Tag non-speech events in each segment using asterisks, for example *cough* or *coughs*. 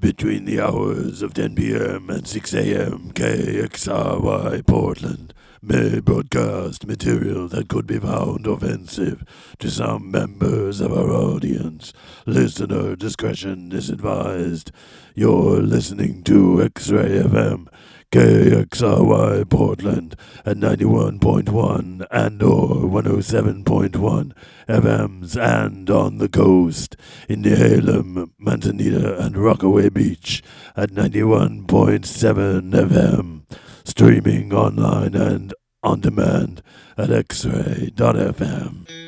Between the hours of 10 p.m. and 6 a.m., KXRY Portland may broadcast material that could be found offensive to some members of our audience. Listener discretion is advised. You're listening to X Ray FM, KXRY Portland at 91.1 and or 107.1 FMs and on the coast in Nehalem, Manzanita and Rockaway Beach at 91.7 FM. Streaming online and on demand at xray.fm.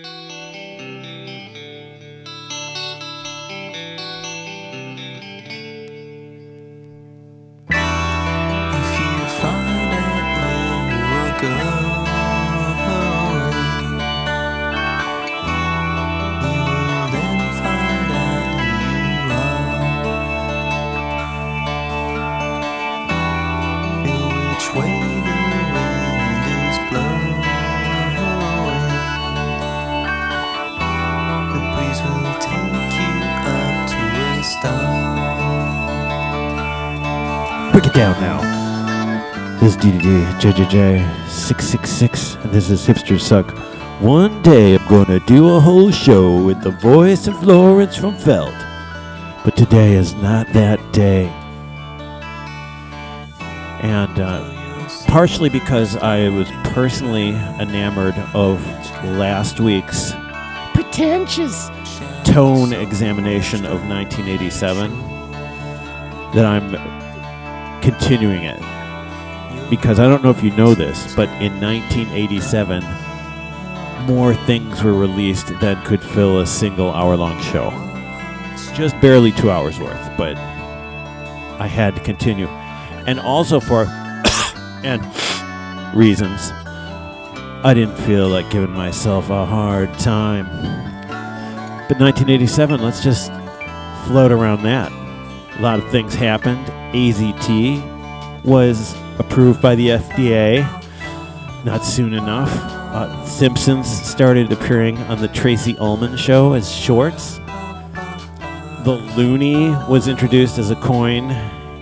JJJ666. This is Hipster Suck. One day I'm going to do a whole show with the voice of Lawrence from Felt. But today is not that day. And uh, partially because I was personally enamored of last week's pretentious tone examination of 1987 that I'm continuing it because I don't know if you know this, but in 1987, more things were released than could fill a single hour long show. Just barely two hours worth, but I had to continue. And also for *coughs* and *coughs* reasons, I didn't feel like giving myself a hard time. But 1987, let's just float around that. A lot of things happened. AZT was approved by the FDA not soon enough. Uh, Simpsons started appearing on the Tracey Ullman show as shorts. The loonie was introduced as a coin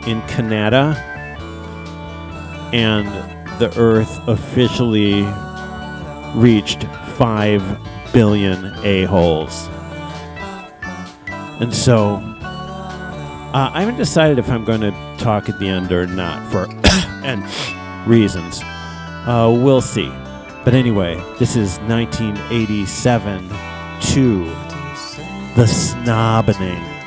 in Canada. And the Earth officially reached 5 billion a-holes. And so uh, I haven't decided if I'm going to talk at the end or not for *coughs* and reasons. Uh, we'll see. But anyway, this is 1987 to the snobbening.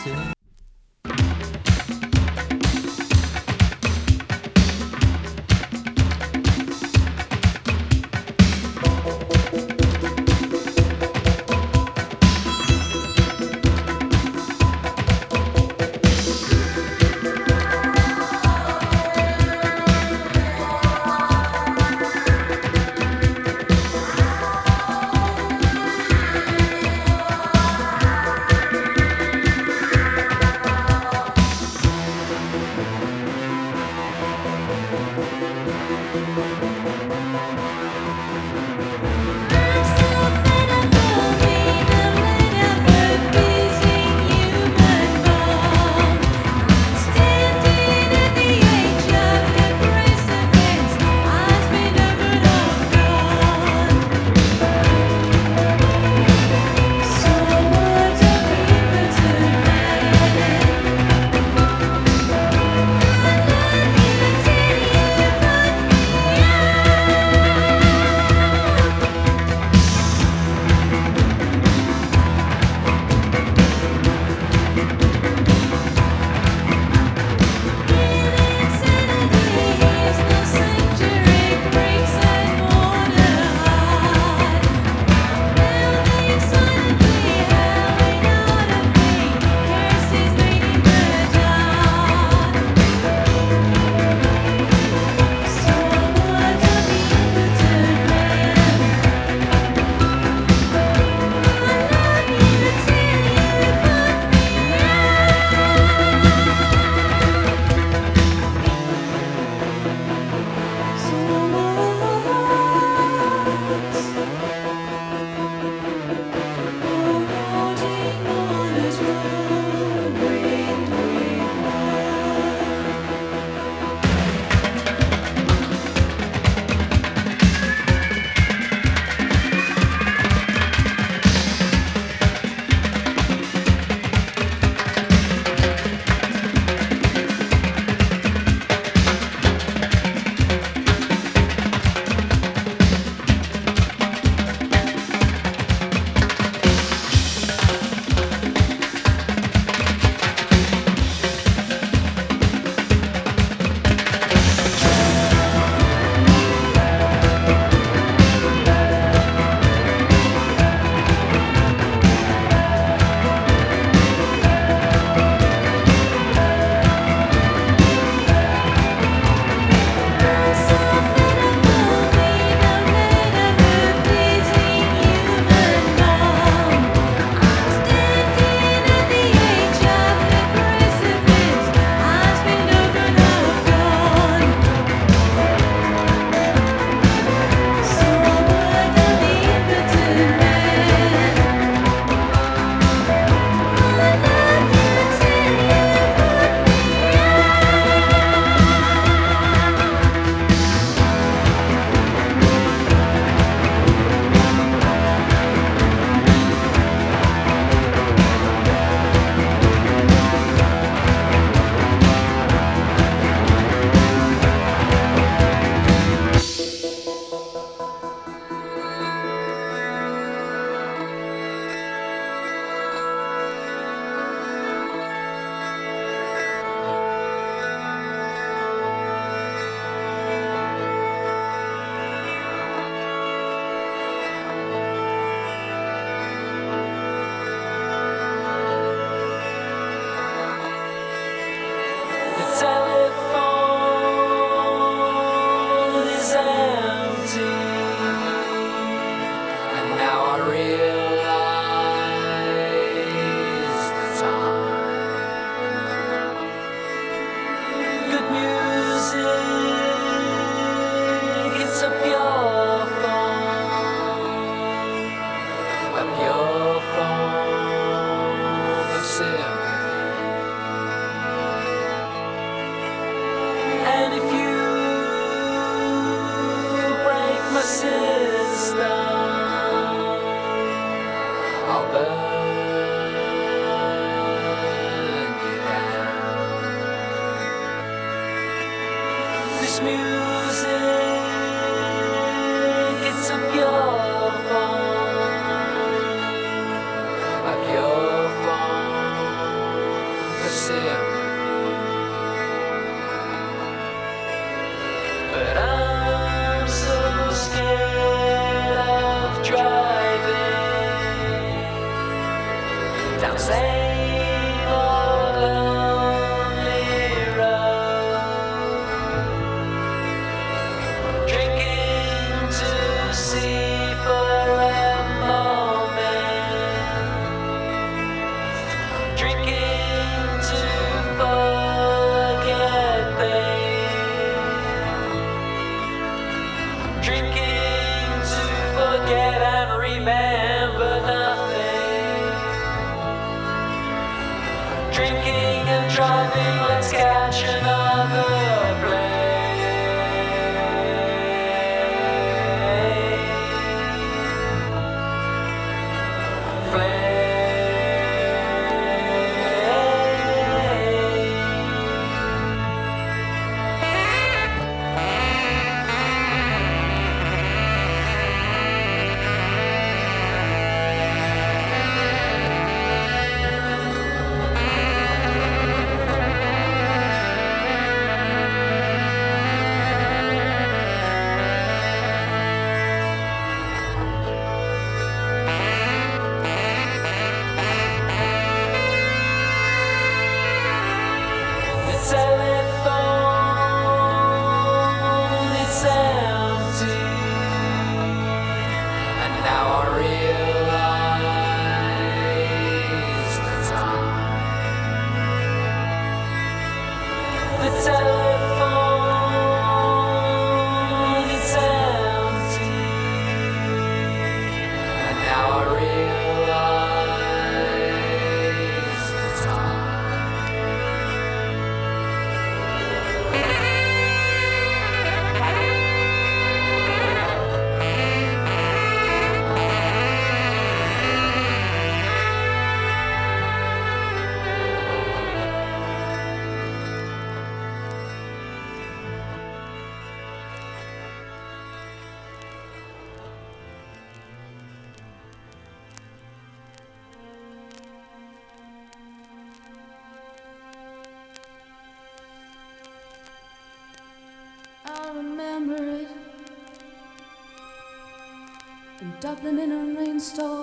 In in a rainstorm.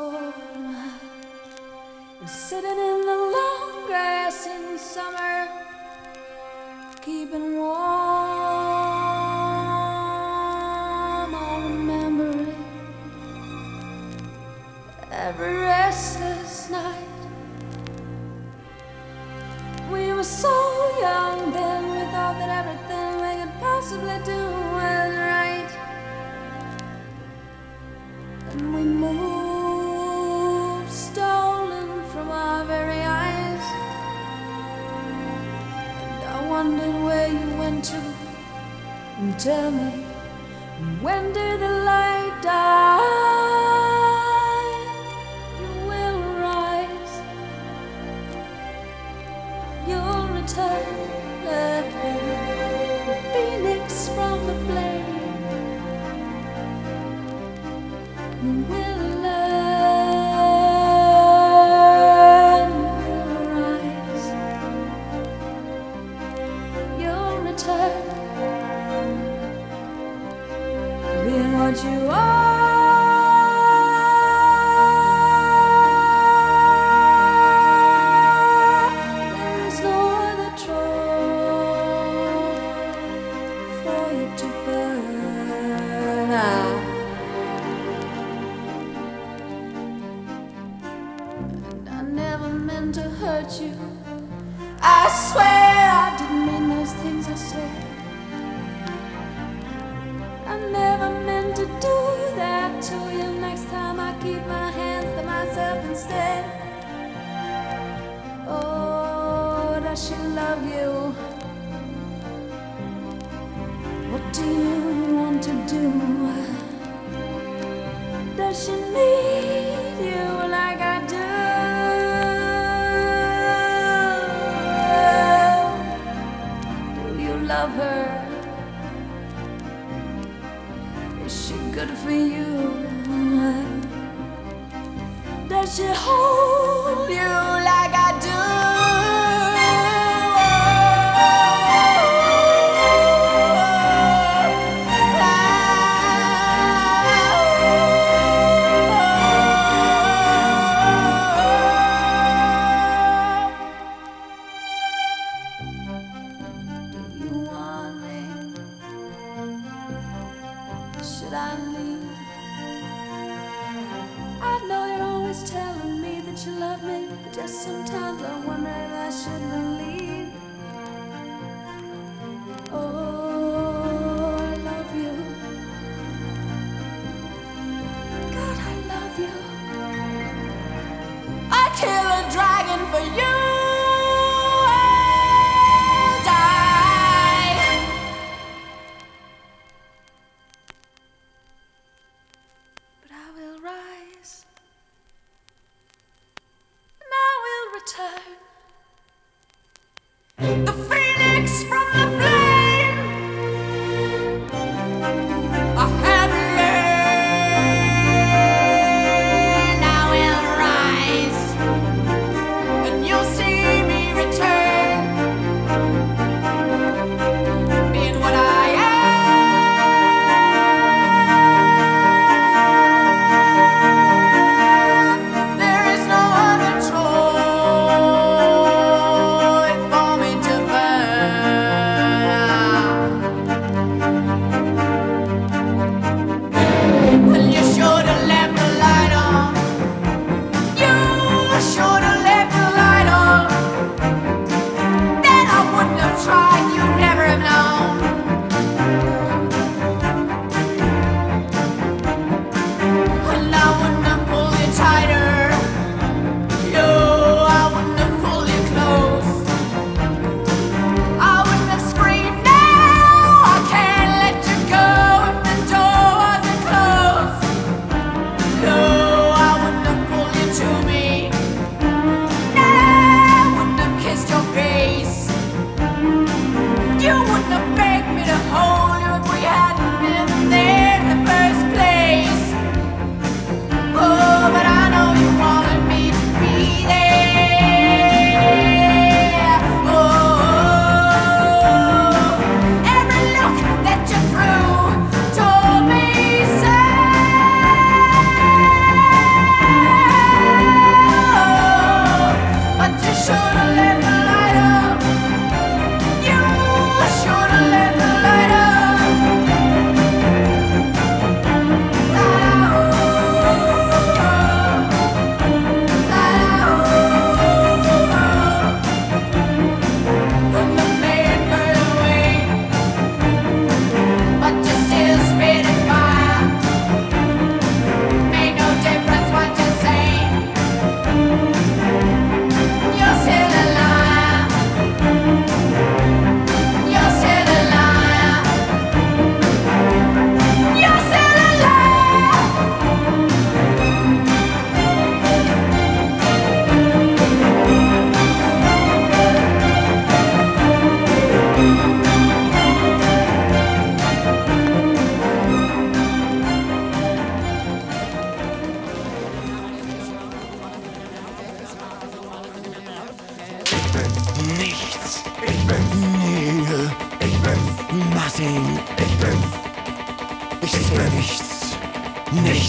之后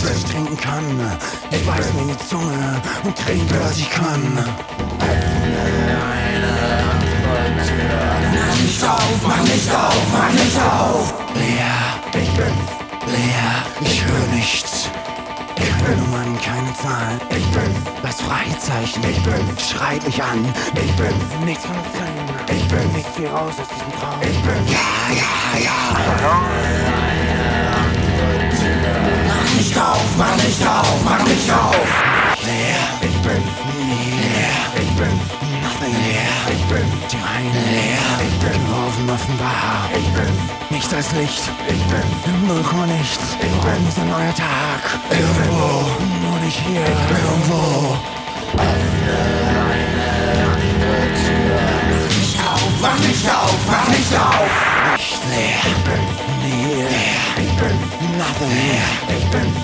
ich nicht trinken kann. Ich weiß mir in die Zunge und trinke, was ich kann. Öffne eine andere Tür. Mach nicht auf, mach nicht auf, mach nicht auf. Leer, ich bin leer, ich höre nichts. Ich bin Nummern, keine Zahlen. Ich bin das Freizeichen. Ich bin schreit mich an. Ich bin nichts von Ich bin nichts hier raus aus diesem Traum. Ich bin ja, ja, ja auf, mach nicht auf, mach nicht auf. Leer, ich? Bin leer, ich bin nothing leer, ich? Bin die eine leer, ich? bin offen offenbar, ich bin. Nichts als Licht, ich bin. Im Nirgendwo nichts, ich bin. Ist ein neuer Tag, irgendwo, nur nicht hier, ich bin irgendwo. Mach nicht auf, mach nicht auf! mach Nicht leer, ich bin. Leer, ich bin. Ich bin's.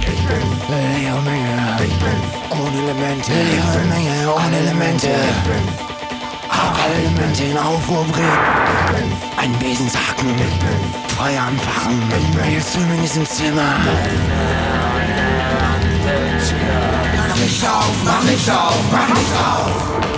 Ich bin's. Lilly Menge. Ich bin's. Ohne Elemente. Lilly Menge. Ohne Elemente. Ich bin's. Hab alle Elemente in Aufruhr bringen. Ein Besenshaken. Ich bin's. Feuer anfachen. Ich bin's. Willst du in diesem Zimmer? Mach mich auf, mach mich auf, mach mich auf.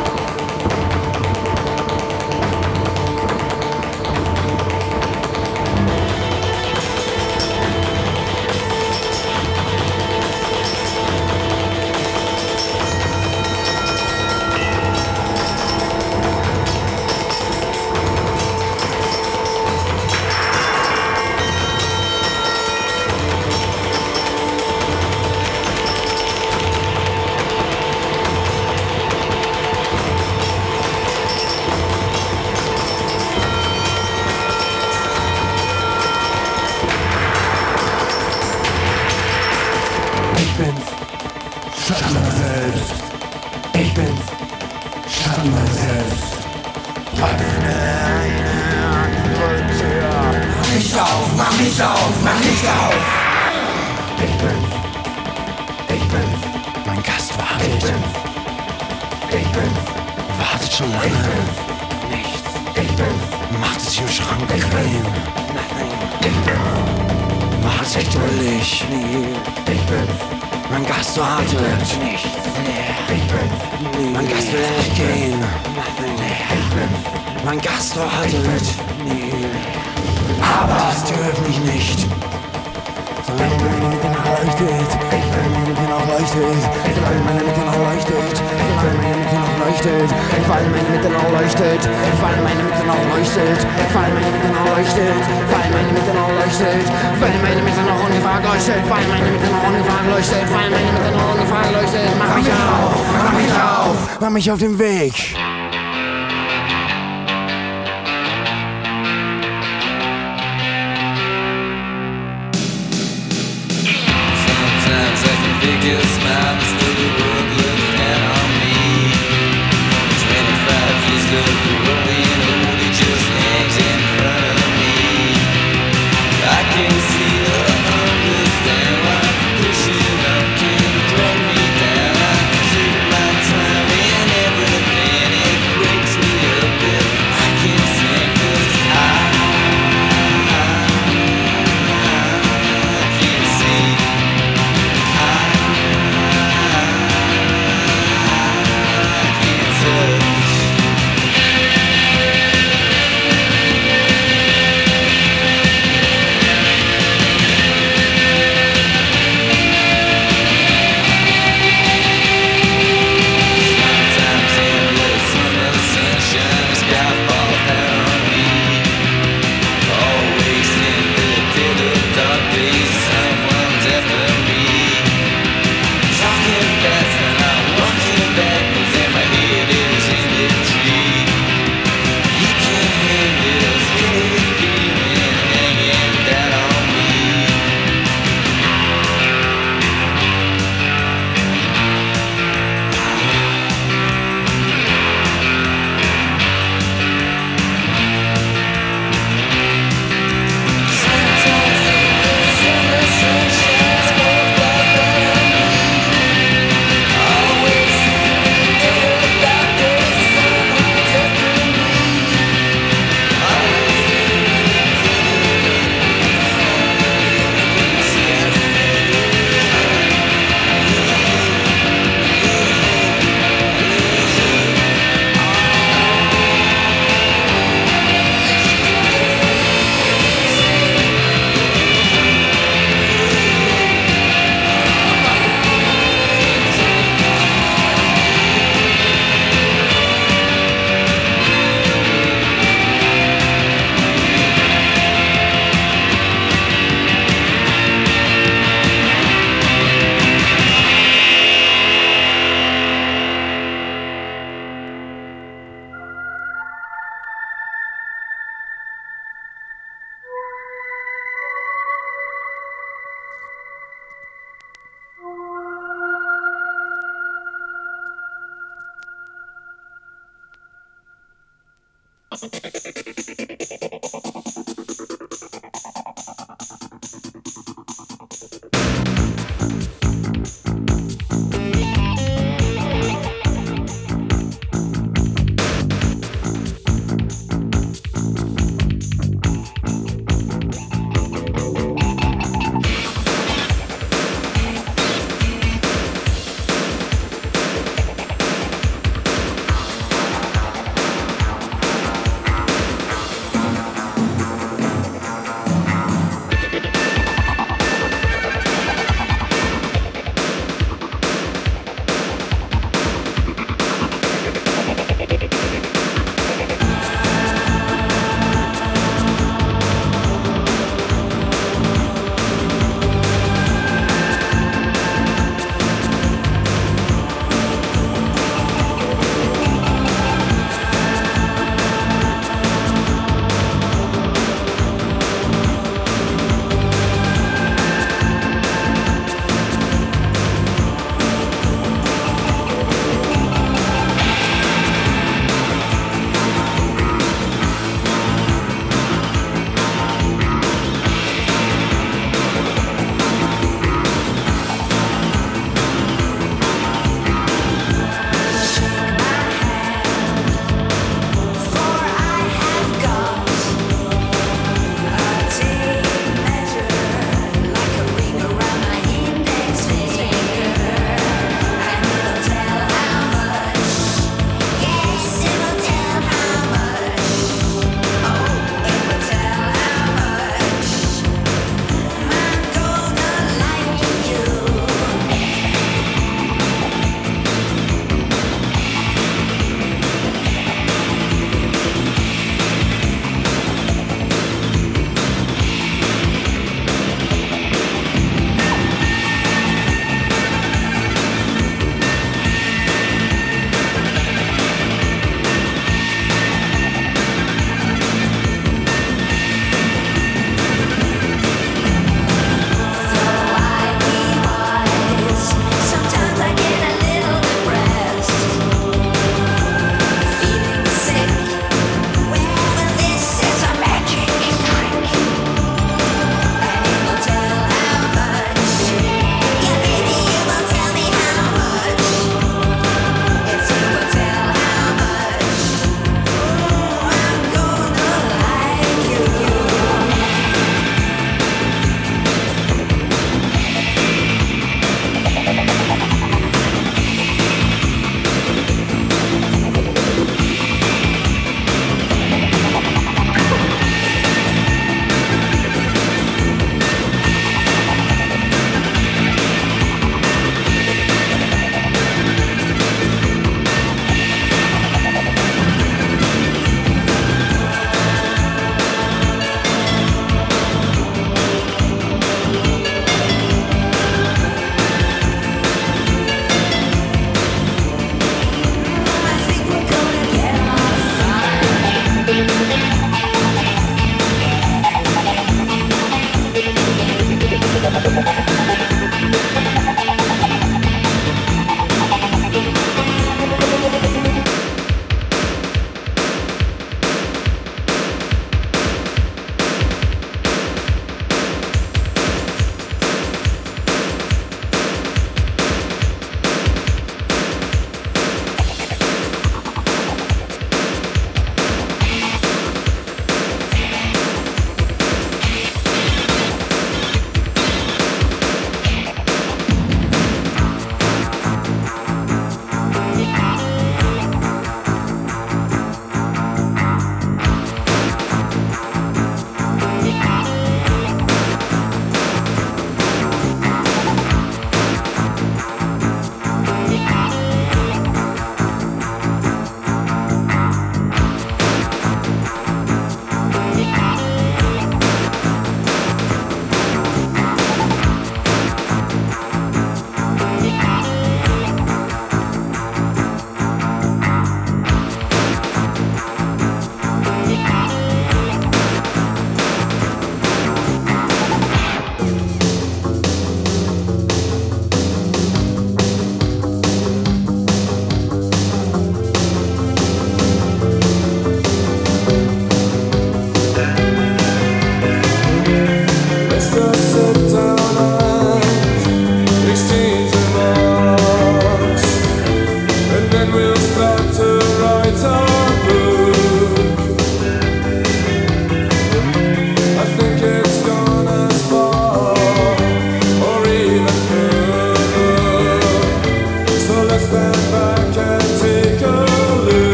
Mach mich auf den Weg.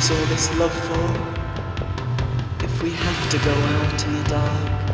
What's all this love for? If we have to go out in the dark.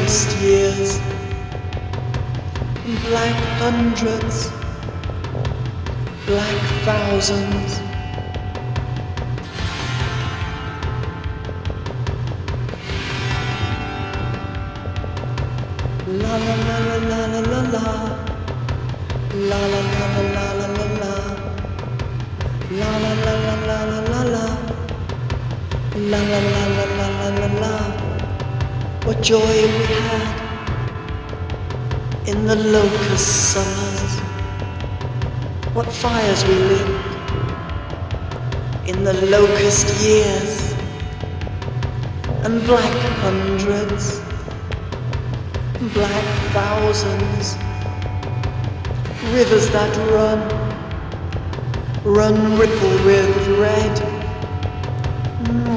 Locust years. Black hundreds, black thousands. Fires we lit in the locust years And black hundreds black thousands, rivers that run, run ripple with red,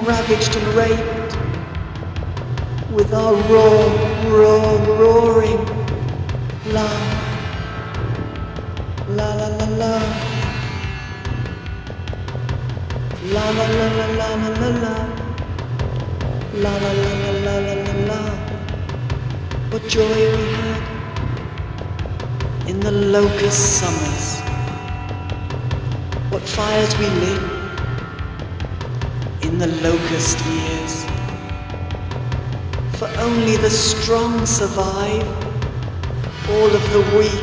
ravaged and raped, with our roar, roar, roaring, la, la la la la, La la la la la la la la. La la la la la la la la. What joy we had in the locust summers. What fires we lit in the locust years. For only the strong survive. All of the weak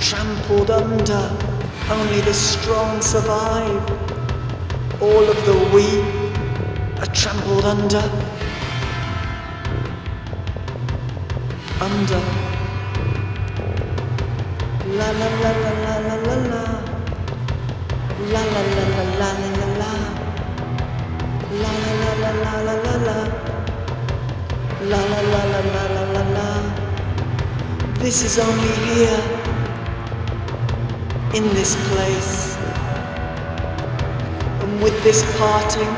trampled under. Only the strong survive all of the weak are trampled under. under. La la la la la la la la. La la la la la la la la. La la la la la la la la. La la la la la la la la. This is only here, in this place, with this parting,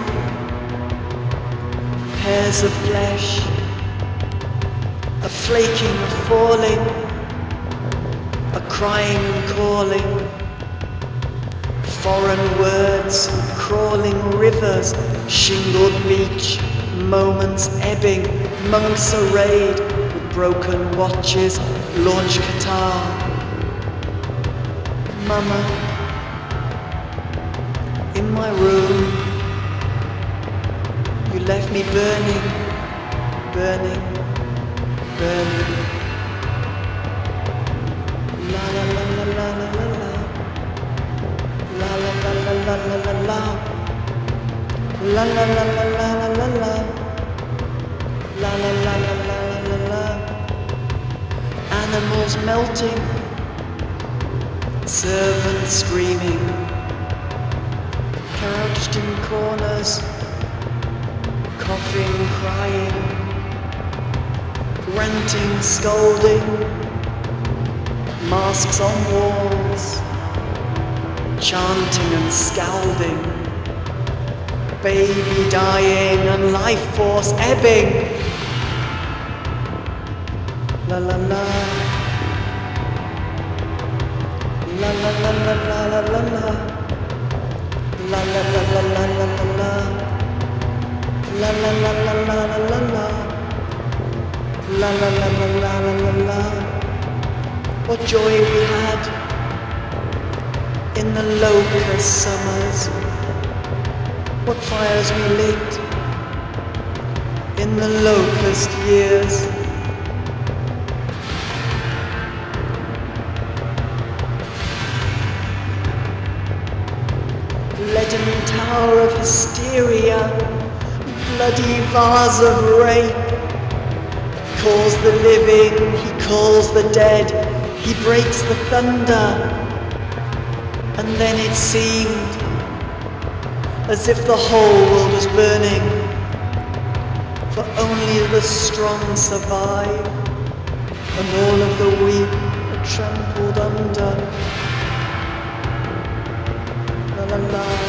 pairs of flesh a flaking, a falling, a crying and calling, foreign words, crawling rivers, shingled beach, moments ebbing, monks arrayed with broken watches, launch guitar. Mama, my room, you left me burning, burning burning. La la la la la la la la. La la la la la la la la. La la la la la la la la. La la la la la la la. Animals melting. Servants screaming. Crouched in corners. Coughing, crying ranting, scolding, masks on walls, chanting and scalding, baby dying and life force ebbing. La la la. La la la la la la la la. What joy we had in the locust summers. What fires we lit in the locust years. Vase of rape. He Calls the living, he calls the dead, he breaks the thunder. And then it seemed as if the whole world was burning, for only the strong survive, and all of the weak are trampled under. La la. La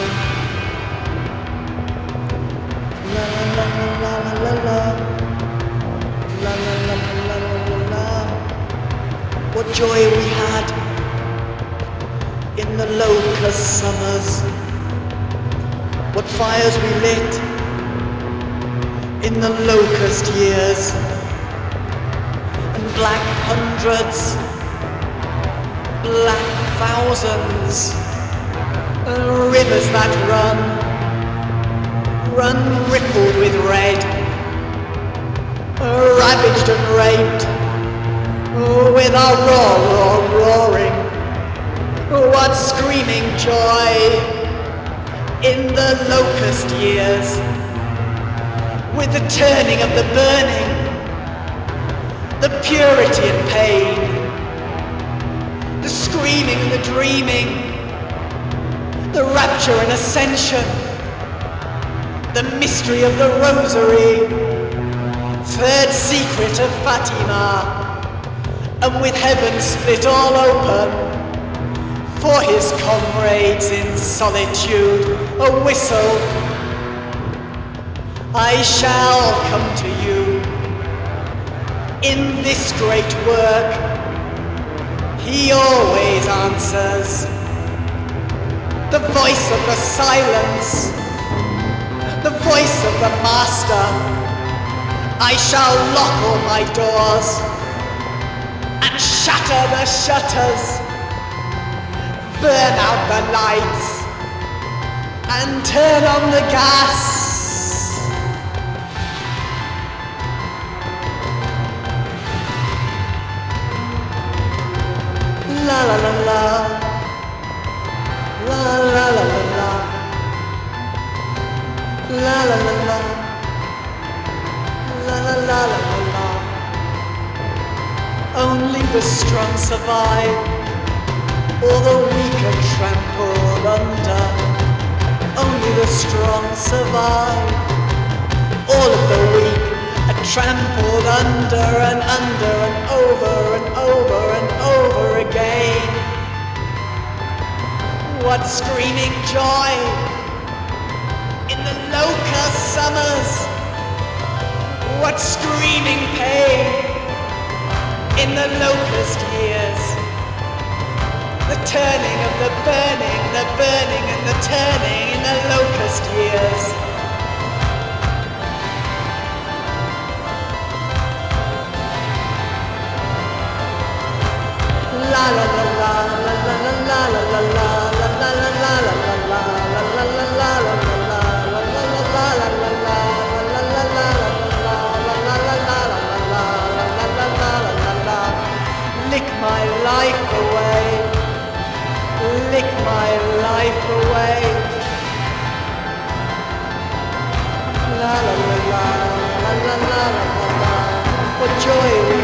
joy we had in the locust summers. What fires we lit in the locust years. And black hundreds, black thousands, and rivers that run, run rippled with red, ravaged and raped, with our roar, roar, roaring. What screaming joy in the locust years, with the turning of the burning, the purity and pain, the screaming and the dreaming, the rapture and ascension, the mystery of the rosary, third secret of Fatima, and with heaven split all open for his comrades in solitude, a whistle. I shall come to you in this great work. He always answers. The voice of the silence, the voice of the master. I shall lock all my doors and shatter the shutters burn out the lights and turn on the gas. La la la la. The strong survive all the weak are trampled under. Only the strong survive. All of the weak are trampled under and under and over and over and over again. What screaming joy in the locust summers. What screaming pain in the locust years the turning of the burning, the burning and the turning in the locust years. my life away. La la la la la la la la. What joy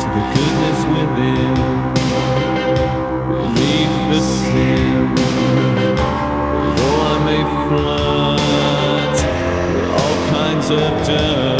to the goodness within. Beneath the though I may flood with all kinds of dirt.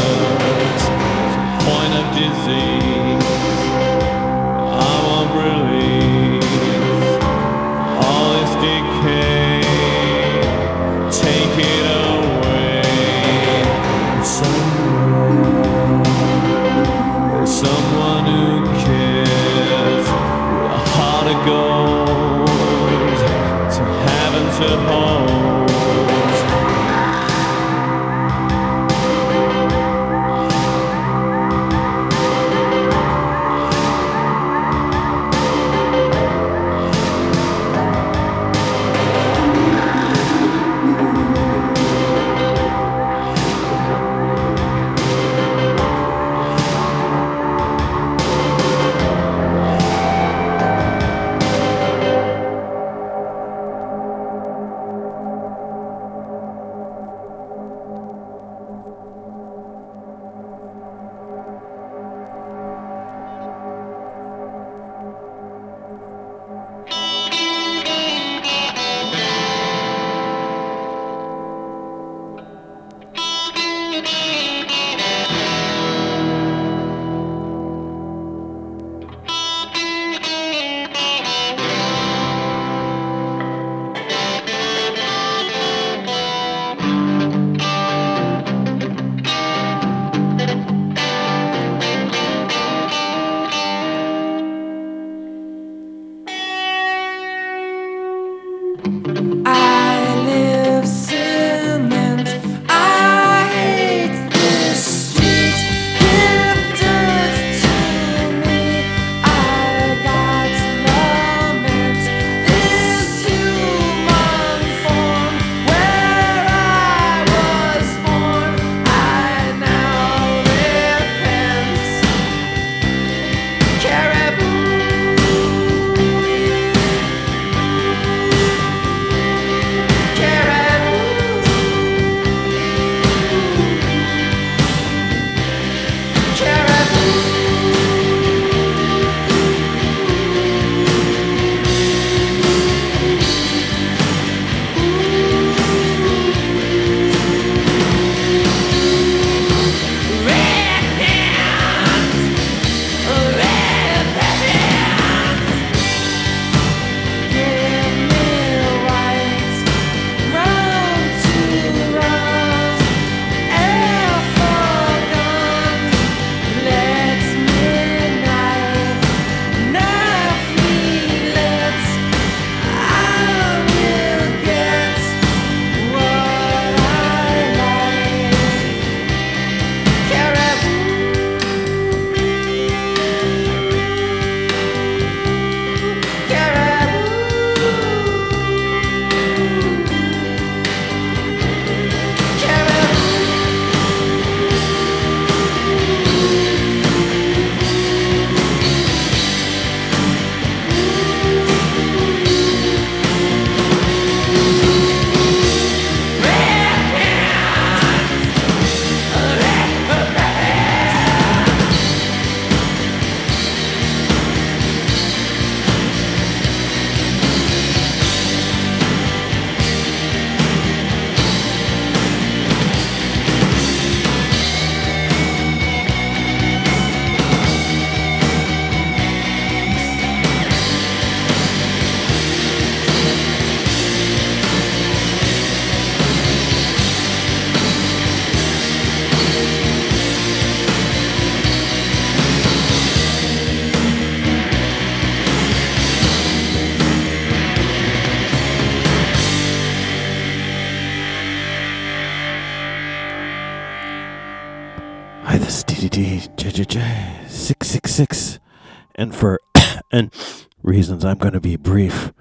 Reasons I'm going to be brief,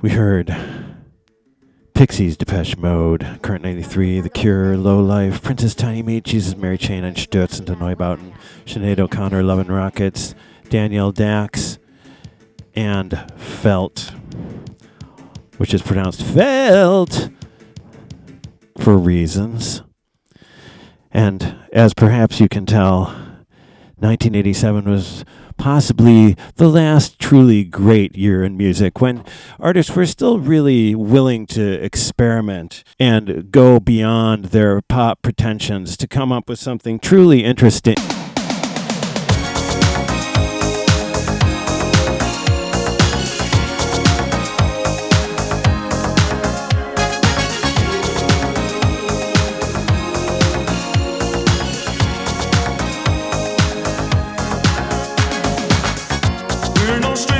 we heard Pixies, Depeche Mode, Current 93, The Cure, Lowlife, Princess Tinymeat, Jesus Mary Chain, Einstürzende Neubauten, Sinead O'Connor, Love and Rockets, Danielle Dax, and Felt, which is pronounced Felt for reasons. And as perhaps you can tell, 1987 was possibly the last truly great year in music when artists were still really willing to experiment and go beyond their pop pretensions to come up with something truly interesting. We're no.